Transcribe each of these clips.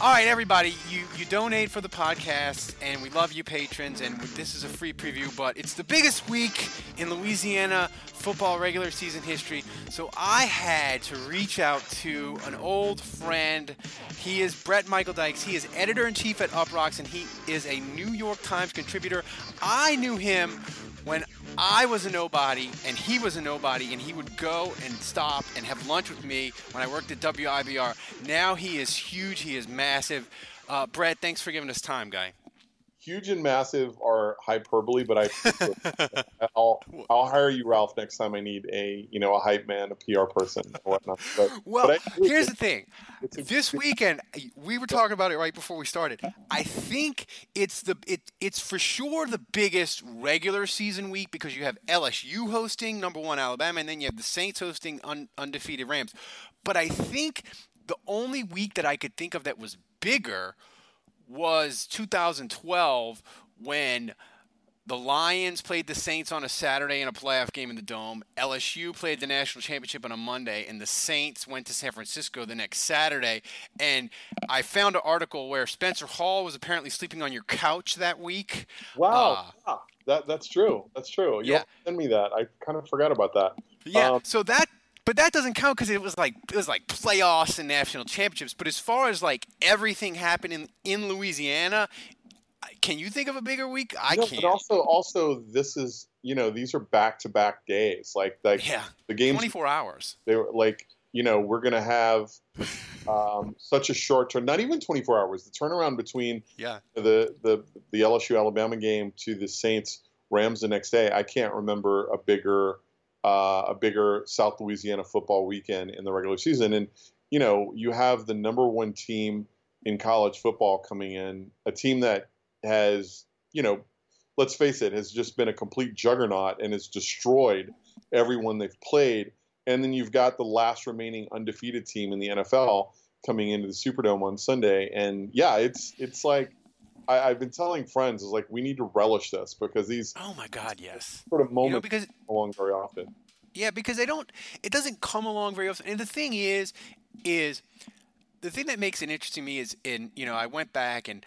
All right, everybody, you, you donate for the podcast, and we love you, patrons. And this is a free preview, but it's the biggest week in Louisiana football regular season history. So I had to reach out to an old friend. He is Brett Michael Dykes. He is editor in chief at Uproxx, and he is a New York Times contributor. I knew him when I was a nobody and he was a nobody, and he would go and stop and have lunch with me when I worked at WIBR. Now he is huge, he is massive. Uh, Brett, thanks for giving us time, guy. Huge and massive are hyperbole, but I I'll I'll hire you, Ralph, next time I need a you know a hype man, a PR person, or whatnot. But, well, but I, here's the thing: this weekend, we were talking about it right before we started. I think it's the it it's for sure the biggest regular season week because you have LSU hosting number one Alabama, and then you have the Saints hosting un, undefeated Rams. But I think the only week that I could think of that was bigger was 2012 when the Lions played the Saints on a Saturday in a playoff game in the Dome. LSU played the national championship on a Monday, and the Saints went to San Francisco the next Saturday. And I found an article where Spencer Hall was apparently sleeping on your couch that week. Wow, uh, yeah, that that's true. That's true. You yeah, send me that. I kind of forgot about that. Yeah. Um, so that but that doesn't count because it was like it was like playoffs and national championships. But as far as like everything happening in Louisiana, can you think of a bigger week? I no, can't. But also, also this is you know these are back to back days. Like like yeah, the games twenty four hours. They were like you know we're gonna have um, such a short turn. Not even twenty four hours. The turnaround between yeah the the the LSU Alabama game to the Saints Rams the next day. I can't remember a bigger uh, a bigger South Louisiana football weekend in the regular season. And, you know, you have the number one team in college football coming in, a team that has, you know, let's face it, has just been a complete juggernaut and has destroyed everyone they've played. And then you've got the last remaining undefeated team in the NFL coming into the Superdome on Sunday. And yeah, it's it's like I, have been telling friends is like we need to relish this because these oh my god yes sort of moments you know, because along very often. Yeah, because they don't. It doesn't come along very often. And the thing is, is the thing that makes it interesting to me is in you know I went back and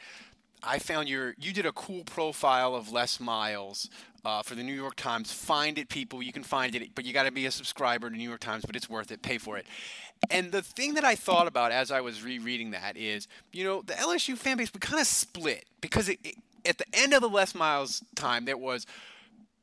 I found your you did a cool profile of Les Miles uh, for the New York Times. Find it, people. You can find it, but you got to be a subscriber to the New York Times. But it's worth it. Pay for it. And the thing that I thought about as I was rereading that is, you know, the LSU fan base we kind of split because it, it, at the end of the Les Miles time there was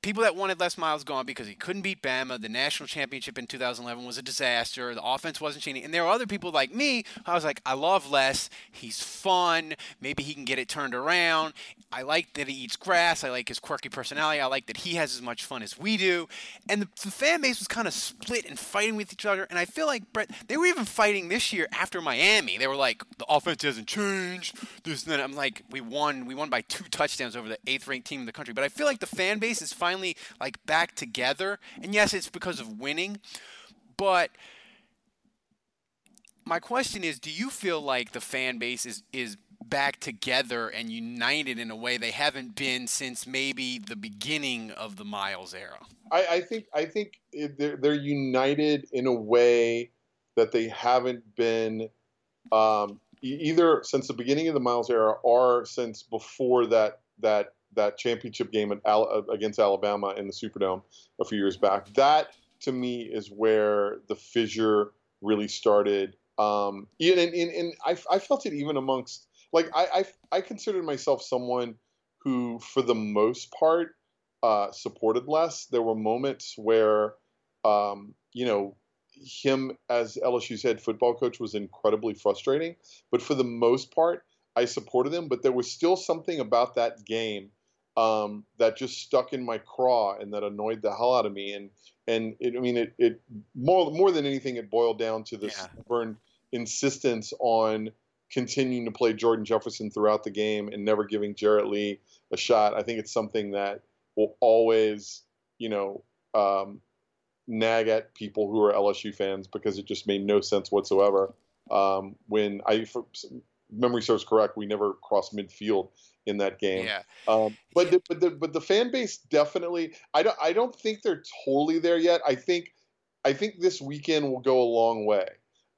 people that wanted Les Miles gone because he couldn't beat Bama. The national championship in 2011 was a disaster. The offense wasn't changing. And there were other people like me. I was like, I love Les. He's fun. Maybe he can get it turned around. I like that he eats grass. I like his quirky personality. I like that he has as much fun as we do. And the, the fan base was kind of split and fighting with each other. And I feel like Brett, they were even fighting this year after Miami. They were like, the offense hasn't changed. This and then I'm like, we won. We won by two touchdowns over the eighth ranked team in the country. But I feel like the fan base is finally finally like back together. And yes, it's because of winning, but my question is, do you feel like the fan base is is back together and united in a way they haven't been since maybe the beginning of the Miles era? I, I think I think they're, they're united in a way that they haven't been um, either since the beginning of the Miles era or since before that that that championship game at, uh, against Alabama in the Superdome a few years back. That to me is where the fissure really started. Um, and, and, and I, I, felt it even amongst like I, I I considered myself someone who, for the most part, uh, supported Les. There were moments where, um, you know, him as LSU's head football coach was incredibly frustrating. But for the most part, I supported him. But there was still something about that game um, that just stuck in my craw and that annoyed the hell out of me. And and it, I mean, it, it more more than anything, it boiled down to this yeah. stubborn insistence on continuing to play Jordan Jefferson throughout the game and never giving Jarrett Lee a shot. I think it's something that will always, you know, um, nag at people who are LSU fans because it just made no sense whatsoever. Um, when I, memory serves correct, we never crossed midfield in that game. Yeah. Um, but the, but the but the fan base definitely. I don't I don't think they're totally there yet. I think I think this weekend will go a long way.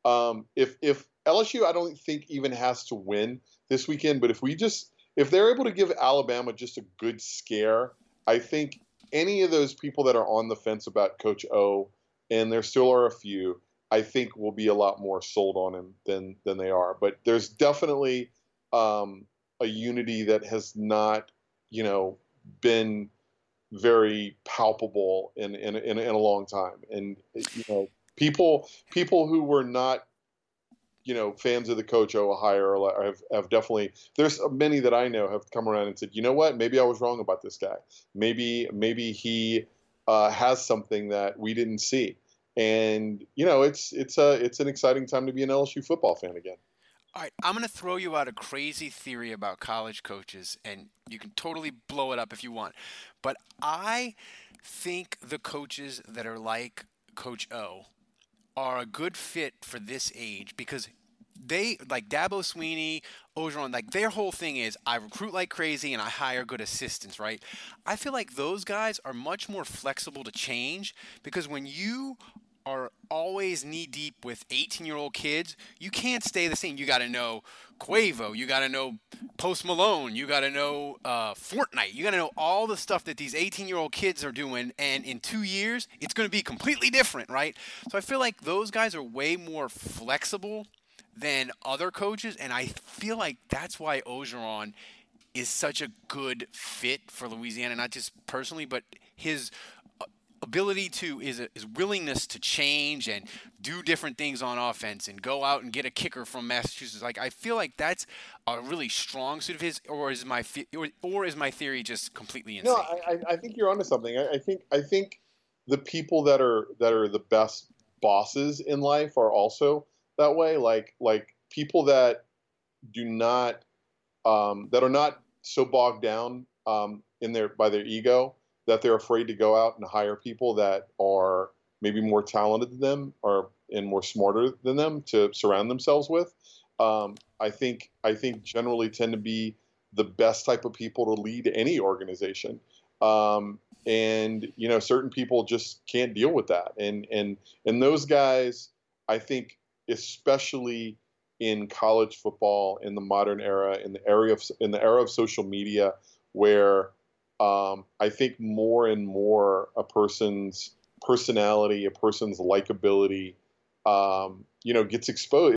Um, if if LSU, I don't think even has to win this weekend, but if we just if they're able to give Alabama just a good scare, I think any of those people that are on the fence about Coach O, and there still are a few, I think will be a lot more sold on him than than they are. But there's definitely um, a unity that has not, you know, been very palpable in in, in, in a long time. And you know, people people who were not you know, fans of the coach O hire have, have definitely. There's many that I know have come around and said, you know what, maybe I was wrong about this guy. Maybe maybe he uh, has something that we didn't see. And you know, it's it's a it's an exciting time to be an LSU football fan again. All right, I'm going to throw you out a crazy theory about college coaches, and you can totally blow it up if you want. But I think the coaches that are like Coach O are a good fit for this age because they like Dabo Swinney, Orgeron, like their whole thing is I recruit like crazy and I hire good assistants, right? I feel like those guys are much more flexible to change because when you are always knee deep with 18 year old kids, you can't stay the same. You got to know Quavo, you got to know Post Malone, you got to know uh, Fortnite, you got to know all the stuff that these 18 year old kids are doing. And in two years, it's going to be completely different, right? So I feel like those guys are way more flexible than other coaches. And I feel like that's why Orgeron is such a good fit for Louisiana, not just personally, but his uh, ability to is uh, his willingness to change and do different things on offense and go out and get a kicker from Massachusetts. Like I feel like that's a really strong suit of his, or is my or, or is my theory just completely insane? No, I, I think you're onto something. I, I think I think the people that are that are the best bosses in life are also that way. Like like people that do not um, that are not so bogged down um, in their by their ego that they're afraid to go out and hire people that are maybe more talented than them or and more smarter than them to surround themselves with. Um, I think I think generally tend to be the best type of people to lead any organization. Um, and you know, certain people just can't deal with that. And and and those guys, I think, especially in college football in the modern era, in the area of in the era of social media, where um, I think more and more a person's personality, a person's likability, um, you know, gets exposed.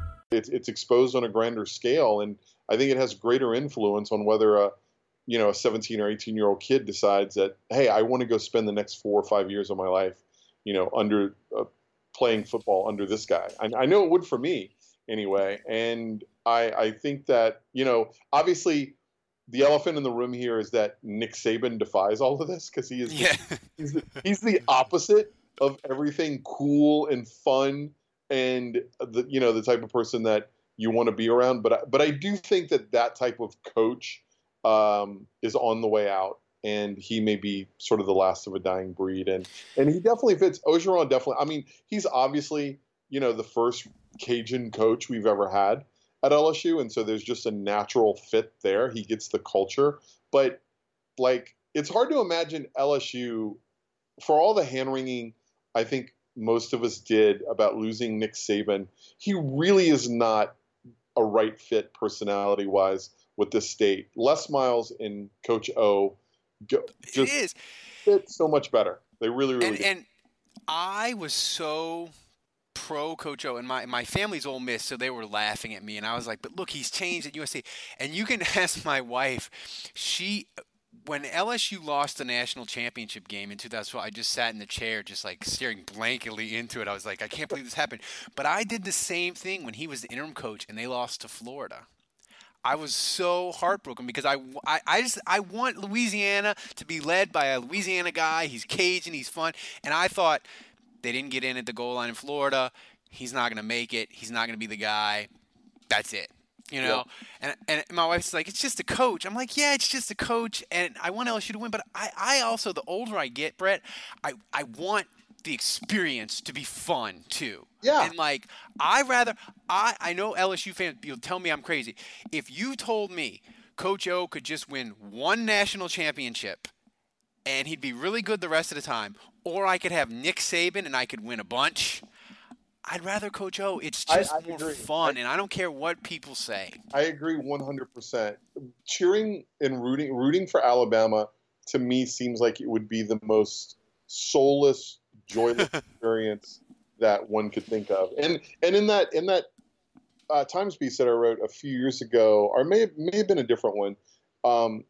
it's it's exposed on a grander scale, and I think it has greater influence on whether a you know a 17 or 18 year old kid decides that hey, I want to go spend the next four or five years of my life, you know, under uh, playing football under this guy. I, I know it would for me anyway, and I I think that you know obviously the elephant in the room here is that Nick Saban defies all of this because he is yeah. he's, the, he's the opposite of everything cool and fun and the you know the type of person that you want to be around. But I, but I do think that that type of coach um, is on the way out, and he may be sort of the last of a dying breed. And and he definitely fits. Orgeron definitely. I mean, he's obviously you know the first Cajun coach we've ever had at LSU, and so there's just a natural fit there. He gets the culture, but like it's hard to imagine LSU for all the hand wringing. I think most of us did about losing Nick Saban. He really is not a right fit personality wise with this state. Les Miles and Coach O just it is. fit so much better. They really, really and, do. and I was so pro Coach O, and my my family's Ole Miss, so they were laughing at me, and I was like, "But look, he's changed at USC." And you can ask my wife; she when LSU lost the national championship game in 2012, I just sat in the chair, just like staring blankly into it. I was like, I can't believe this happened. But I did the same thing when he was the interim coach and they lost to Florida. I was so heartbroken because I, I, I just I want Louisiana to be led by a Louisiana guy. He's Cajun, he's fun, and I thought they didn't get in at the goal line in Florida. He's not going to make it. He's not going to be the guy. That's it you know. And and my wife's like, it's just a coach. I'm like, yeah, it's just a coach, and I want LSU to win. But I, I also, the older I get, Brett, I, I want the experience to be fun too. Yeah. And like, I rather, I, I know LSU fans, you'll tell me I'm crazy. If you told me Coach O could just win one national championship and he'd be really good the rest of the time, or I could have Nick Saban and I could win a bunch. I'd rather Coach O. It's I- just I more agree. fun, I- and I don't care what people say. I agree 100%. Cheering and rooting rooting for Alabama to me seems like it would be the most soulless, joyless experience that one could think of. And and in that in that uh, Times piece that I wrote a few years ago, or may have, may have been a different one. Um,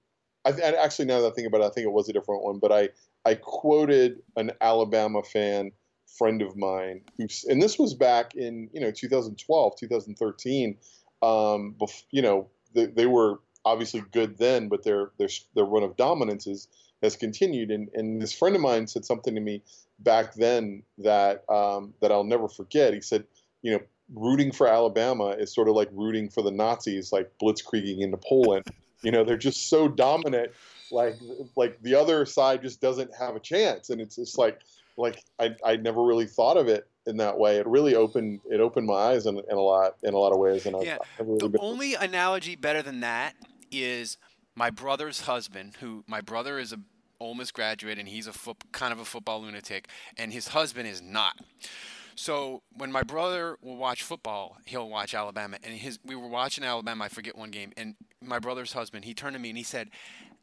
I, th- actually now that I think about it, I think it was a different one. But I I quoted an Alabama fan friend of mine who, and this was back in you know 2012, 2013. Um, bef- you know they, they were obviously good then, but their their their run of dominance is, has continued. And and this friend of mine said something to me back then that um, that I'll never forget. He said, you know, rooting for Alabama is sort of like rooting for the Nazis, like blitzkrieging into Poland. you know, they're just so dominant. Like like the other side just doesn't have a chance, and it's just like like I I never really thought of it in that way. It really opened it opened my eyes in, in a lot in a lot of ways, and Yeah. I've really The been only analogy better than that is my brother's husband, who my brother is a Ole graduate and he's a foot, kind of a football lunatic, and his husband is not. So when my brother will watch football, he'll watch Alabama, and his we were watching Alabama. I forget one game, and my brother's husband he turned to me and he said,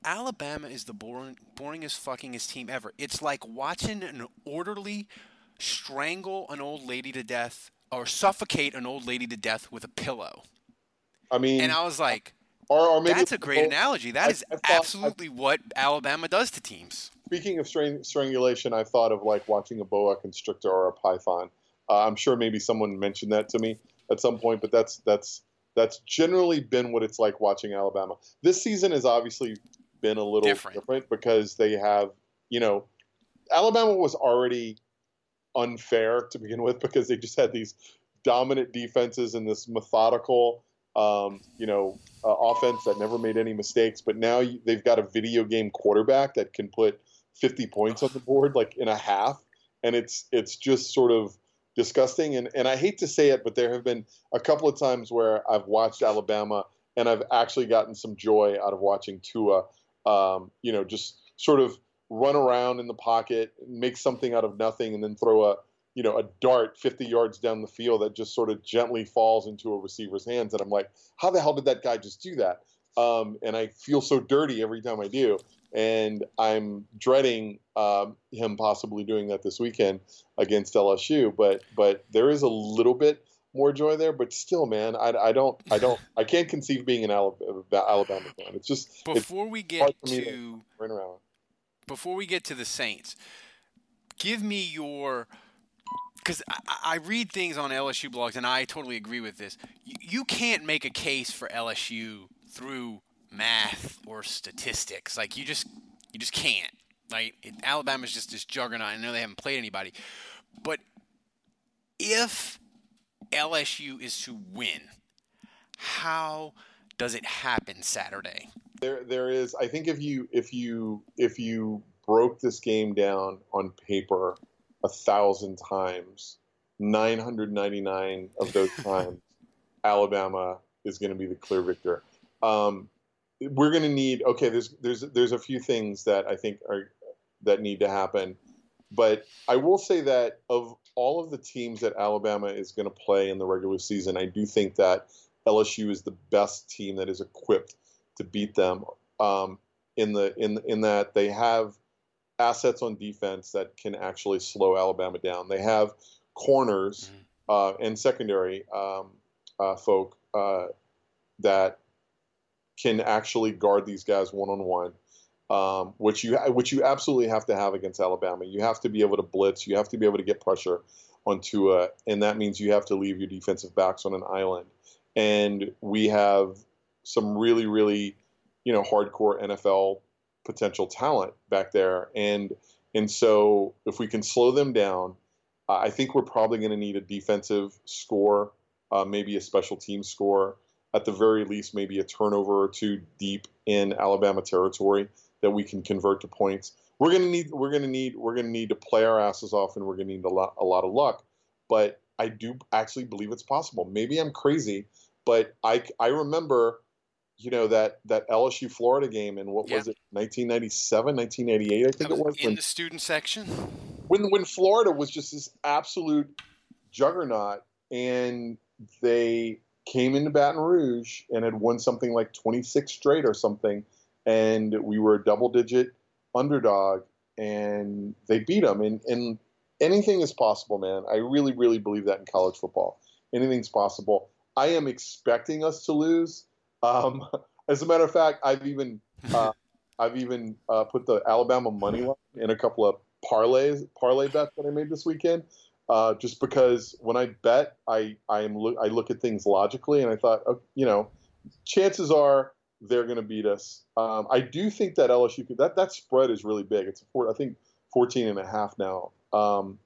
"Alabama is the boring, boringest fuckingest team ever. It's like watching an orderly strangle an old lady to death or suffocate an old lady to death with a pillow." I mean, And I was like, or, or maybe "That's a great analogy. That I- is I thought- I- absolutely what Alabama does to teams." Speaking of strang- strangulation, I thought of like watching a boa constrictor or a python. Uh, I'm sure maybe someone mentioned that to me at some point, but that's that's that's generally been what it's like watching Alabama. This season has obviously been a little Different. different because they have, you know, Alabama was already unfair to begin with because they just had these dominant defenses and this methodical, um, you know, uh, offense that never made any mistakes. But now you, they've got a video game quarterback that can put 50 points on the board like in a half, and it's it's just sort of disgusting. And and I hate to say it, but there have been a couple of times where I've watched Alabama and I've actually gotten some joy out of watching Tua. Um, you know, just sort of run around in the pocket, make something out of nothing, and then throw a you know a dart 50 yards down the field that just sort of gently falls into a receiver's hands. And I'm like, how the hell did that guy just do that? Um, and I feel so dirty every time I do. And I'm dreading um, him possibly doing that this weekend against LSU. But but there is a little bit more joy there. But still, man, I, I don't I don't I can't conceive being an Alabama, Alabama fan. It's just it's Before we hard get to around. before we get to the Saints, give me your because I, I read things on LSU blogs and I totally agree with this. You, you can't make a case for LSU through math or statistics. Like you just you just can't. Like it, Alabama's just this juggernaut. I know they haven't played anybody, but if LSU is to win, How does it happen Saturday? There, there is. I think if you if you if you broke this game down on paper a thousand times, 999 of those times, Alabama is going to be the clear victor. Um, we're going to need. Okay, there's there's there's a few things that I think are that need to happen, but I will say that of all of the teams that Alabama is going to play in the regular season, I do think that LSU is the best team that is equipped to beat them. Um, in the in in that they have assets on defense that can actually slow Alabama down. They have corners mm-hmm. uh, and secondary um, uh, folk uh, that can actually guard these guys one on one, which you which you absolutely have to have against Alabama. You have to be able to blitz. You have to be able to get pressure on Tua, and that means you have to leave your defensive backs on an island and we have some really, really, you know, hardcore NFL potential talent back there, and and so if we can slow them down, I think we're probably going to need a defensive score, uh, maybe a special team score, at the very least, maybe a turnover or two deep in Alabama territory that we can convert to points. We're going to need we're to need we're to need to play our asses off, and we're going to need a lot a lot of luck. But I do actually believe it's possible. Maybe I'm crazy, but I, I remember, you know, that, that LSU Florida game and what yeah. was it, 1997, 1988, I think was it was. In when, the student section? When, when Florida was just this absolute juggernaut and they came into Baton Rouge and had won something like 26 straight or something. And we were a double digit underdog and they beat them. And, and anything is possible, man. I really, really believe that in college football. Anything's possible. I am expecting us to lose. Um, as a matter of fact, I've even uh, I've even uh, put the Alabama money line in a couple of parlays parlay bets that I made this weekend. Uh, just because when I bet, I I am lo- I look at things logically, and I thought, oh, you know, chances are they're going to beat us. Um, I do think that LSU could, that that spread is really big. It's four, I think 14 and a half now. Um,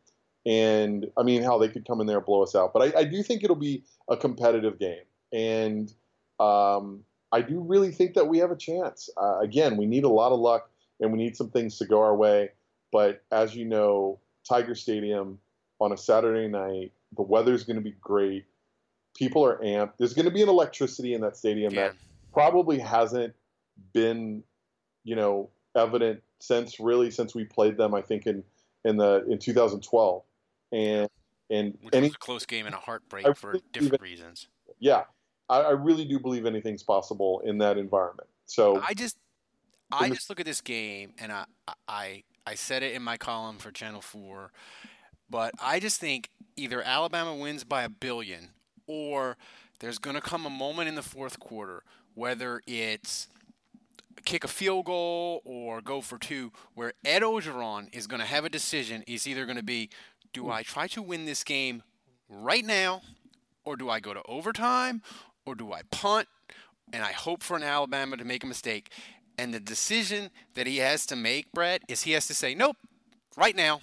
and I mean, how they could come in there and blow us out. But I, I do think it'll be a competitive game. And um, I do really think that we have a chance. Uh, again, we need a lot of luck and we need some things to go our way. But as you know, Tiger Stadium on a Saturday night, the weather's going to be great. People are amped. There's going to be an electricity in that stadium yeah. that probably hasn't been, you know, evident since really since we played them. I think in in the in 2012 and and Which any, was a close game and a heartbreak for different reasons. Yeah, I, I, really do believe anything's possible in that environment. So I just I just look at this game and I I I said it in my column for Channel Four, but I just think either Alabama wins by a billion or there's going to come a moment in the fourth quarter whether it's kick a field goal or go for two, where Ed Orgeron is going to have a decision. He's either going to be do I try to win this game right now, or do I go to overtime, or do I punt? And I hope for an Alabama to make a mistake. And the decision that he has to make, Brett, is he has to say, nope, right now.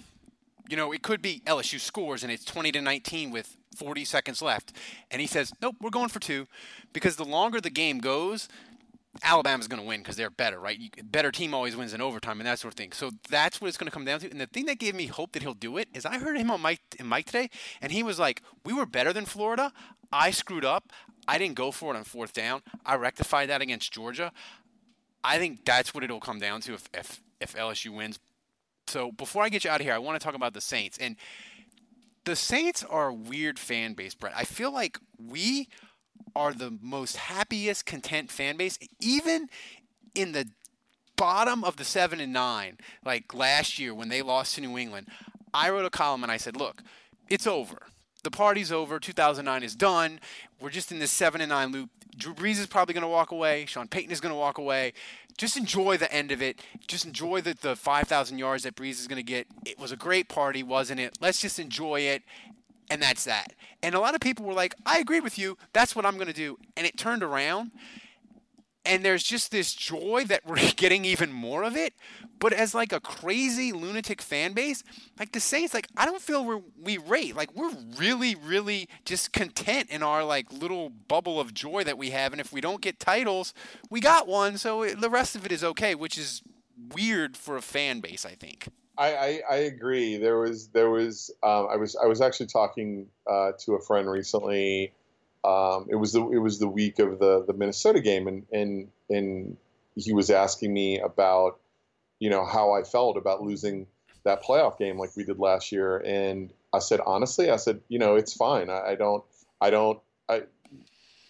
You know, it could be LSU scores and it's 20 to 19 with 40 seconds left. And he says, nope, we're going for two. Because the longer the game goes, Alabama's going to win because they're better, right? You, better team always wins in overtime and that sort of thing. So that's what it's going to come down to. And the thing that gave me hope that he'll do it is I heard him on Mike, Mike today, and he was like, "We were better than Florida. I screwed up. I didn't go for it on fourth down. I rectified that against Georgia. I think that's what it'll come down to if if, if LSU wins. So before I get you out of here, I want to talk about the Saints and." The Saints are a weird fan base, Brett. I feel like we are the most happiest, content fan base, even in the bottom of the seven and nine, like last year when they lost to New England. I wrote a column and I said, look, it's over. The party's over. 2009 is done. We're just in this seven and nine loop. Drew Brees is probably going to walk away. Sean Payton is going to walk away. Just enjoy the end of it. Just enjoy the, the 5,000 yards that Brees is going to get. It was a great party, wasn't it? Let's just enjoy it and that's that. And a lot of people were like, I agree with you. That's what I'm going to do. And it turned around. and there's just this joy that we're getting even more of it. But as like a crazy lunatic fan base, like the Saints, like I don't feel we're, we rate. Like we're really, really just content in our like little bubble of joy that we have. And if we don't get titles, we got one, so it, the rest of it is okay, which is weird for a fan base, I think. I, I, I agree. There was there was um, I was I was actually talking uh, to a friend recently um, it was the it was the week of the the Minnesota game, and and and he was asking me about you know how I felt about losing that playoff game like we did last year, and I said honestly, I said you know it's fine. I, I don't I don't I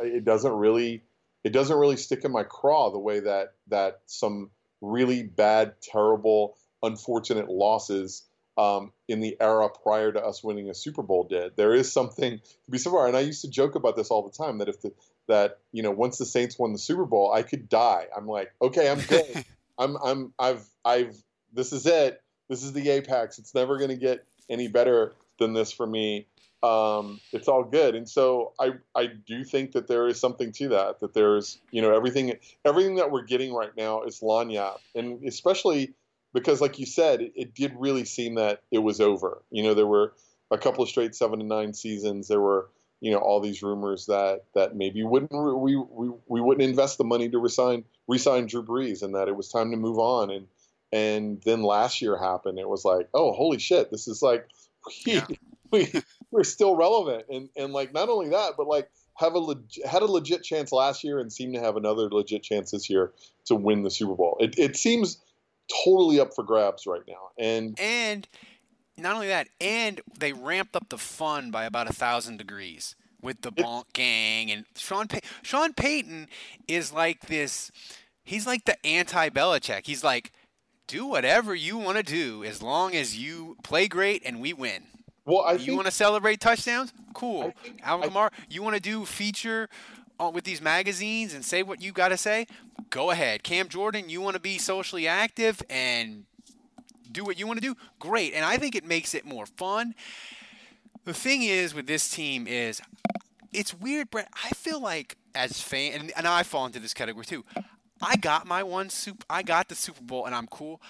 it doesn't really it doesn't really stick in my craw the way that that some really bad, terrible, unfortunate losses um, in the era prior to us winning a Super Bowl did. There is something to be said and I used to joke about this all the time that if the that you know once the Saints won the Super Bowl, I could die. I'm like, okay, I'm good. I'm I'm I've I've this is it. This is the apex. It's never going to get any better than this for me. Um, it's all good, and so I I do think that there is something to that. That there's you know everything everything that we're getting right now is lagniappe, and especially because, like you said, it, it, did really seem that it was over. You know, there were a couple of straight seven to nine seasons. There were, you know, all these rumors that that maybe wouldn't we we, we wouldn't invest the money to resign resign Drew Brees, and that it was time to move on. And and then last year happened. It was like, oh, holy shit, this is like we, yeah. we we're still relevant. And and like not only that, but like have a leg- had a legit chance last year and seem to have another legit chance this year to win the Super Bowl. It it seems totally up for grabs right now. And and not only that, and they ramped up the fun by about a thousand degrees with the Bonk Gang and Sean. Pay- Sean Payton is like this. He's like the anti-Belichick. He's like, do whatever you want to do as long as you play great and we win. Well, I you want to celebrate touchdowns? Cool. Alvin Kamara, you want to do feature with these magazines and say what you got to say, go ahead. Cam Jordan, you want to be socially active and do what you want to do? Great. And I think it makes it more fun. The thing is with this team is it's weird, Brett. I feel like as fan, and, and I fall into this category too. I got my one soup. I got the Super Bowl, and I'm cool.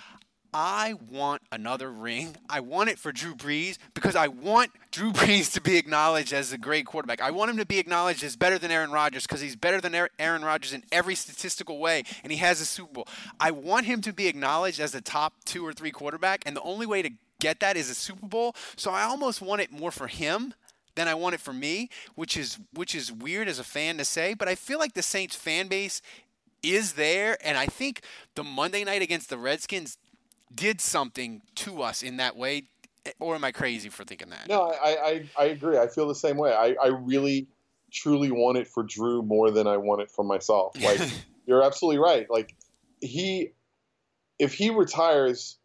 I want another ring. I want it for Drew Brees because I want Drew Brees to be acknowledged as a great quarterback. I want him to be acknowledged as better than Aaron Rodgers because he's better than Aaron Rodgers in every statistical way, and he has a Super Bowl. I want him to be acknowledged as the top two or three quarterback, and the only way to get that is a Super Bowl. So I almost want it more for him than I want it for me, which is which is weird as a fan to say, but I feel like the Saints fan base is there, and I think the Monday night against the Redskins did something to us in that way, or am I crazy for thinking that? No, I, I, I agree. I feel the same way. I, I really, truly want it for Drew more than I want it for myself. Like, you're absolutely right. Like, he, if he retires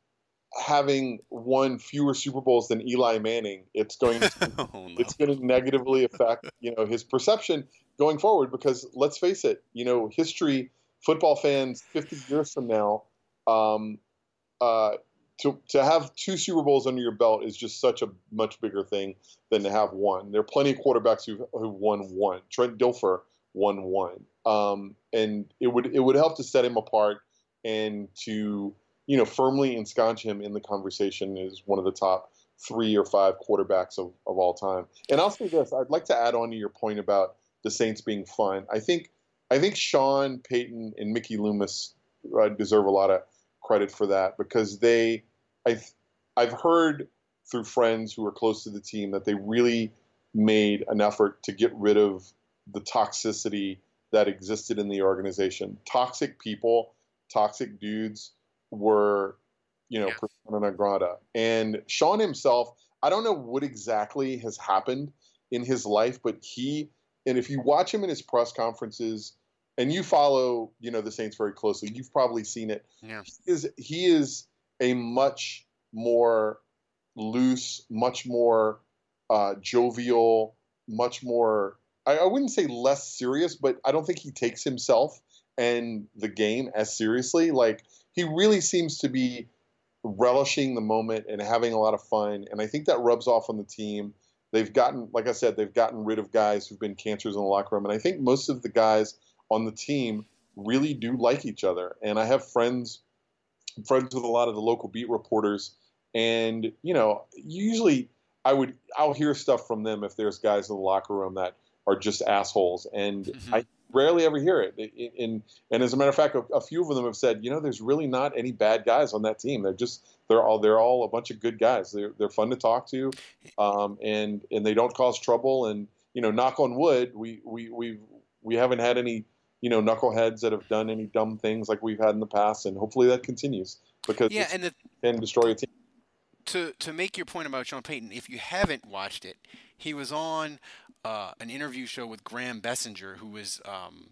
having won fewer Super Bowls than Eli Manning, it's going to, oh, no. it's going to negatively affect, you know, his perception going forward because let's face it, you know, history, football fans 50 years from now, um, uh, to to have two Super Bowls under your belt is just such a much bigger thing than to have one. There are plenty of quarterbacks who who won one. Trent Dilfer won one, um, and it would it would help to set him apart and to you know firmly ensconce him in the conversation as one of the top three or five quarterbacks of, of all time. And I'll say this: I'd like to add on to your point about the Saints being fun. I think I think Sean Payton and Mickey Loomis uh, deserve a lot of credit for that because they, I've, I've heard through friends who are close to the team that they really made an effort to get rid of the toxicity that existed in the organization. Toxic people, toxic dudes were, you know, yeah. persona non grata. And Sean himself, I don't know what exactly has happened in his life, but he, and if you watch him in his press conferences, and you follow, you know, the Saints very closely. You've probably seen it. Yeah. He is he is a much more loose, much more uh, jovial, much more. I, I wouldn't say less serious, but I don't think he takes himself and the game as seriously. Like he really seems to be relishing the moment and having a lot of fun, and I think that rubs off on the team. They've gotten, like I said, they've gotten rid of guys who've been cancers in the locker room, and I think most of the guys on the team really do like each other. And I have friends friends with a lot of the local beat reporters, and you know, usually I would I'll hear stuff from them if there's guys in the locker room that are just assholes, and mm-hmm. I rarely ever hear it. And and as a matter of fact, a, a, few of them have said, you know, there's really not any bad guys on that team. They're just they're all they're all a bunch of good guys. They're they're fun to talk to, um, and and they don't cause trouble. And you know, knock on wood, we we we we haven't had any you know knuckleheads that have done any dumb things like we've had in the past, and hopefully that continues because yeah, and the, can destroy a team. To to make your point about Sean Payton, if you haven't watched it, he was on uh, an interview show with Graham Bensinger, who was um,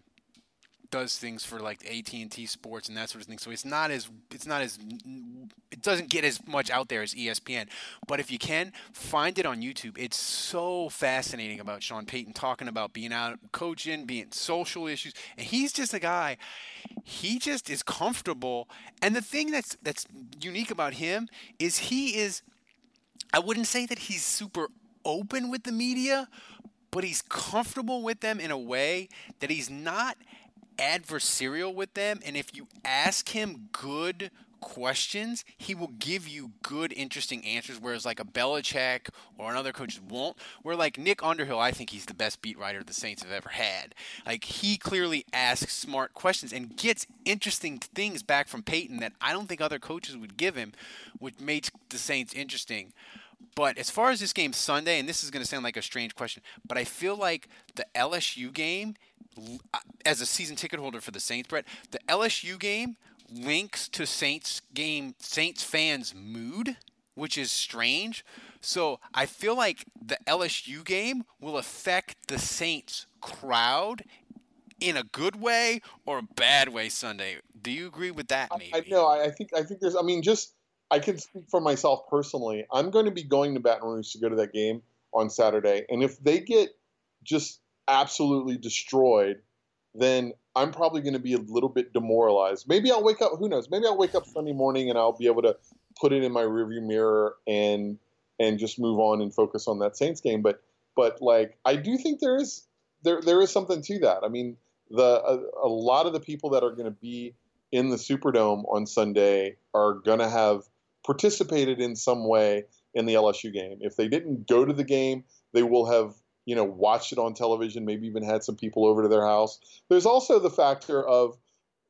does things for like AT and T Sports and that sort of thing. So it's not as it's not as it doesn't get as much out there as ESPN. But if you can find it on YouTube, it's so fascinating about Sean Payton talking about being out coaching, being social issues, and he's just a guy. He just is comfortable, and the thing that's that's unique about him is he is. I wouldn't say that he's super open with the media, but he's comfortable with them in a way that he's not adversarial with them. And if you ask him good questions, he will give you good, interesting answers. Whereas like a Belichick or another coach won't. Where like Nick Underhill, I think he's the best beat writer the Saints have ever had. Like he clearly asks smart questions and gets interesting things back from Payton that I don't think other coaches would give him, which makes the Saints interesting. But as far as this game Sunday, and this is going to sound like a strange question, but I feel like the LSU game Uh, as a season ticket holder for the Saints, Brett, the LSU game links to Saints game Saints fans' mood, which is strange. So I feel like the LSU game will affect the Saints crowd in a good way or a bad way Sunday. Do you agree with that? Maybe. I, know. I think. I think there's. I mean, just I can speak for myself personally. I'm going to be going to Baton Rouge to go to that game on Saturday, and if they get just absolutely destroyed, then I'm probably going to be a little bit demoralized. Maybe I'll wake up. Who knows? Maybe I'll wake up Sunday morning and I'll be able to put it in my rearview mirror and and just move on and focus on that Saints game. But but like I do think there is there there is something to that. I mean, the a, a lot of the people that are going to be in the Superdome on Sunday are going to have participated in some way in the LSU game. If they didn't go to the game, they will have you know, watched it on television, maybe even had some people over to their house. There's also the factor of,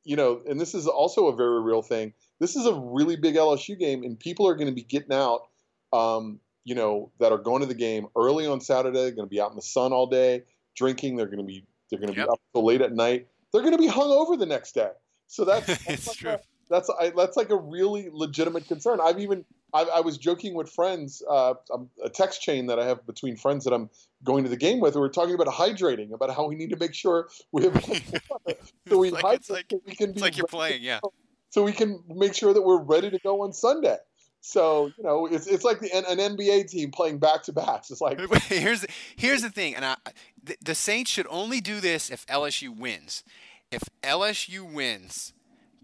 you know, and this is also a very real thing. This is a really big LSU game, and people are going to be getting out, um, you know, that are going to the game early on Saturday. They're going to be out in the sun all day, drinking. They're going to be they're going to yep. be up till late at night. They're going to be hung over the next day. So that's, that's like true. A, that's I, that's like a really legitimate concern. I've even I, I was joking with friends, uh, um, a text chain that I have between friends that I'm going to the game with. We are talking about hydrating, about how we need to make sure we have so we like, hydrate like, so we can be like you're playing, yeah. So we can make sure that we're ready to go on Sunday. So you know, it's it's like the, an, an NBA team playing back to backs. It's like here's here's the thing, and I, the, the Saints should only do this if LSU wins. If LSU wins,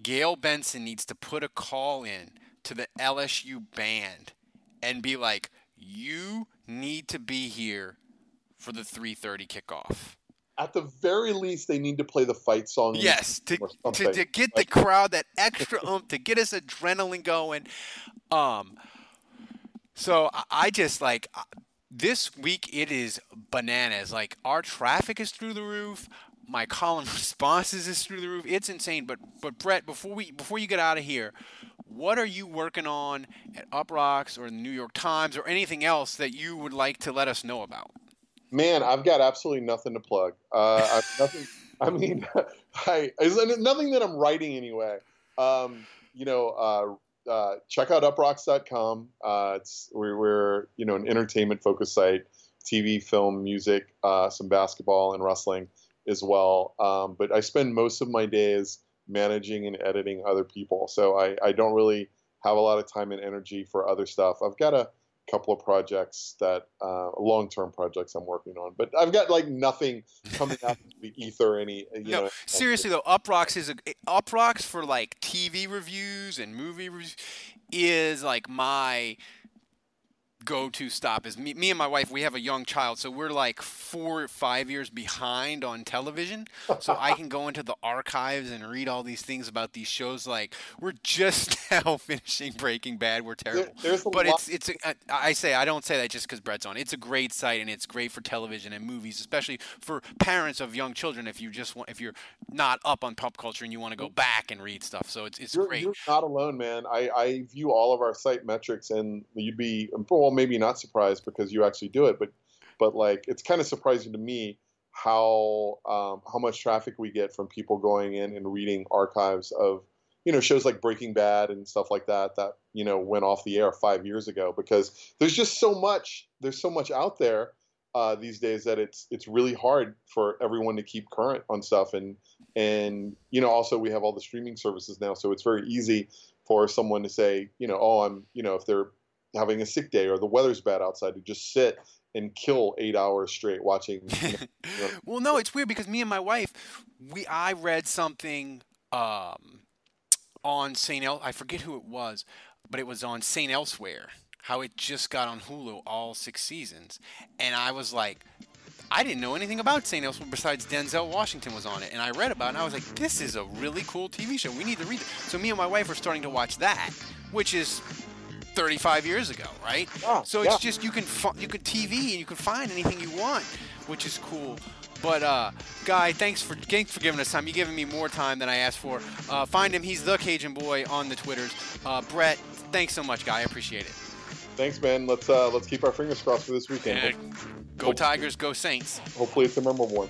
Gayle Benson needs to put a call in to the LSU band and be like, you need to be here for the 3:30 kickoff. At the very least, they need to play the fight song. Yes, to, to, to, get the crowd that extra oomph to get us adrenaline going. Um, so I just like uh, this week it is bananas. Like our traffic is through the roof. My column responses is through the roof. It's insane. But but Brett, before we before you get out of here, what are you working on at Uproxx or the New York Times or anything else that you would like to let us know about? Man, I've got absolutely nothing to plug. Uh, nothing. I mean, I nothing that I'm writing anyway. Um, you know, uh, uh, check out uproxx.com. Uh, it's we're, we're, you know an entertainment focused site, TV, film, music, uh, some basketball and wrestling as well. Um, but I spend most of my days managing and editing other people. So I, I don't really have a lot of time and energy for other stuff. I've got a couple of projects that uh, long-term projects I'm working on, but I've got like nothing coming out of the ether. Any you no, know, seriously though, Uproxx is a Uproxx for like TV reviews and movie reviews is like my go-to stop is me, me and my wife we have a young child so we're like four or five years behind on television. So i can go into the archives and read all these things about these shows like we're just now finishing breaking bad we're terrible. There- but lot- it's it's a, I I say i don't say that just because brett's on. It's a great site and it's great for television and movies especially for parents of young children if you just want if you're not up on pop culture and you want to go back and read stuff. So it's, it's You're, great. you're not alone, man. I, I view all of our site metrics, and you'd be well, maybe not surprised because you actually do it, but but like it's kind of surprising to me how um, how much traffic we get from people going in and reading archives of you know shows like Breaking Bad and stuff like that that you know went off the air five years ago because there's just so much there's so much out there uh, these days that it's it's really hard for everyone to keep current on stuff. And and you know also we have all the streaming services now so it's very easy for someone to say you know oh i'm you know if they're having a sick day or the weather's bad outside to just sit and kill eight hours straight watching well, no, it's weird because me and my wife, we I read something um, on Saint El. I forget who it was, but it was on Saint Elsewhere. How it just got on Hulu all six seasons, and I was like, I didn't know anything about Saint Elsewhere besides Denzel Washington was on it, and I read about it. and I was like, this is a really cool TV show. We need to read it. So me and my wife are starting to watch that, which is 35 years ago, right? Yeah, so it's yeah. just you can you can TV and you can find anything you want, which is cool. But uh, guy, thanks for thanks for giving us time. You're giving me more time than I asked for. Uh, find him. He's the Cajun Boy on the Twitters. Uh, Brett, thanks so much, guy. I appreciate it. thanks man let's uh let's keep our fingers crossed for this weekend And go Tigers, go Saints. hopefully it's a memorable one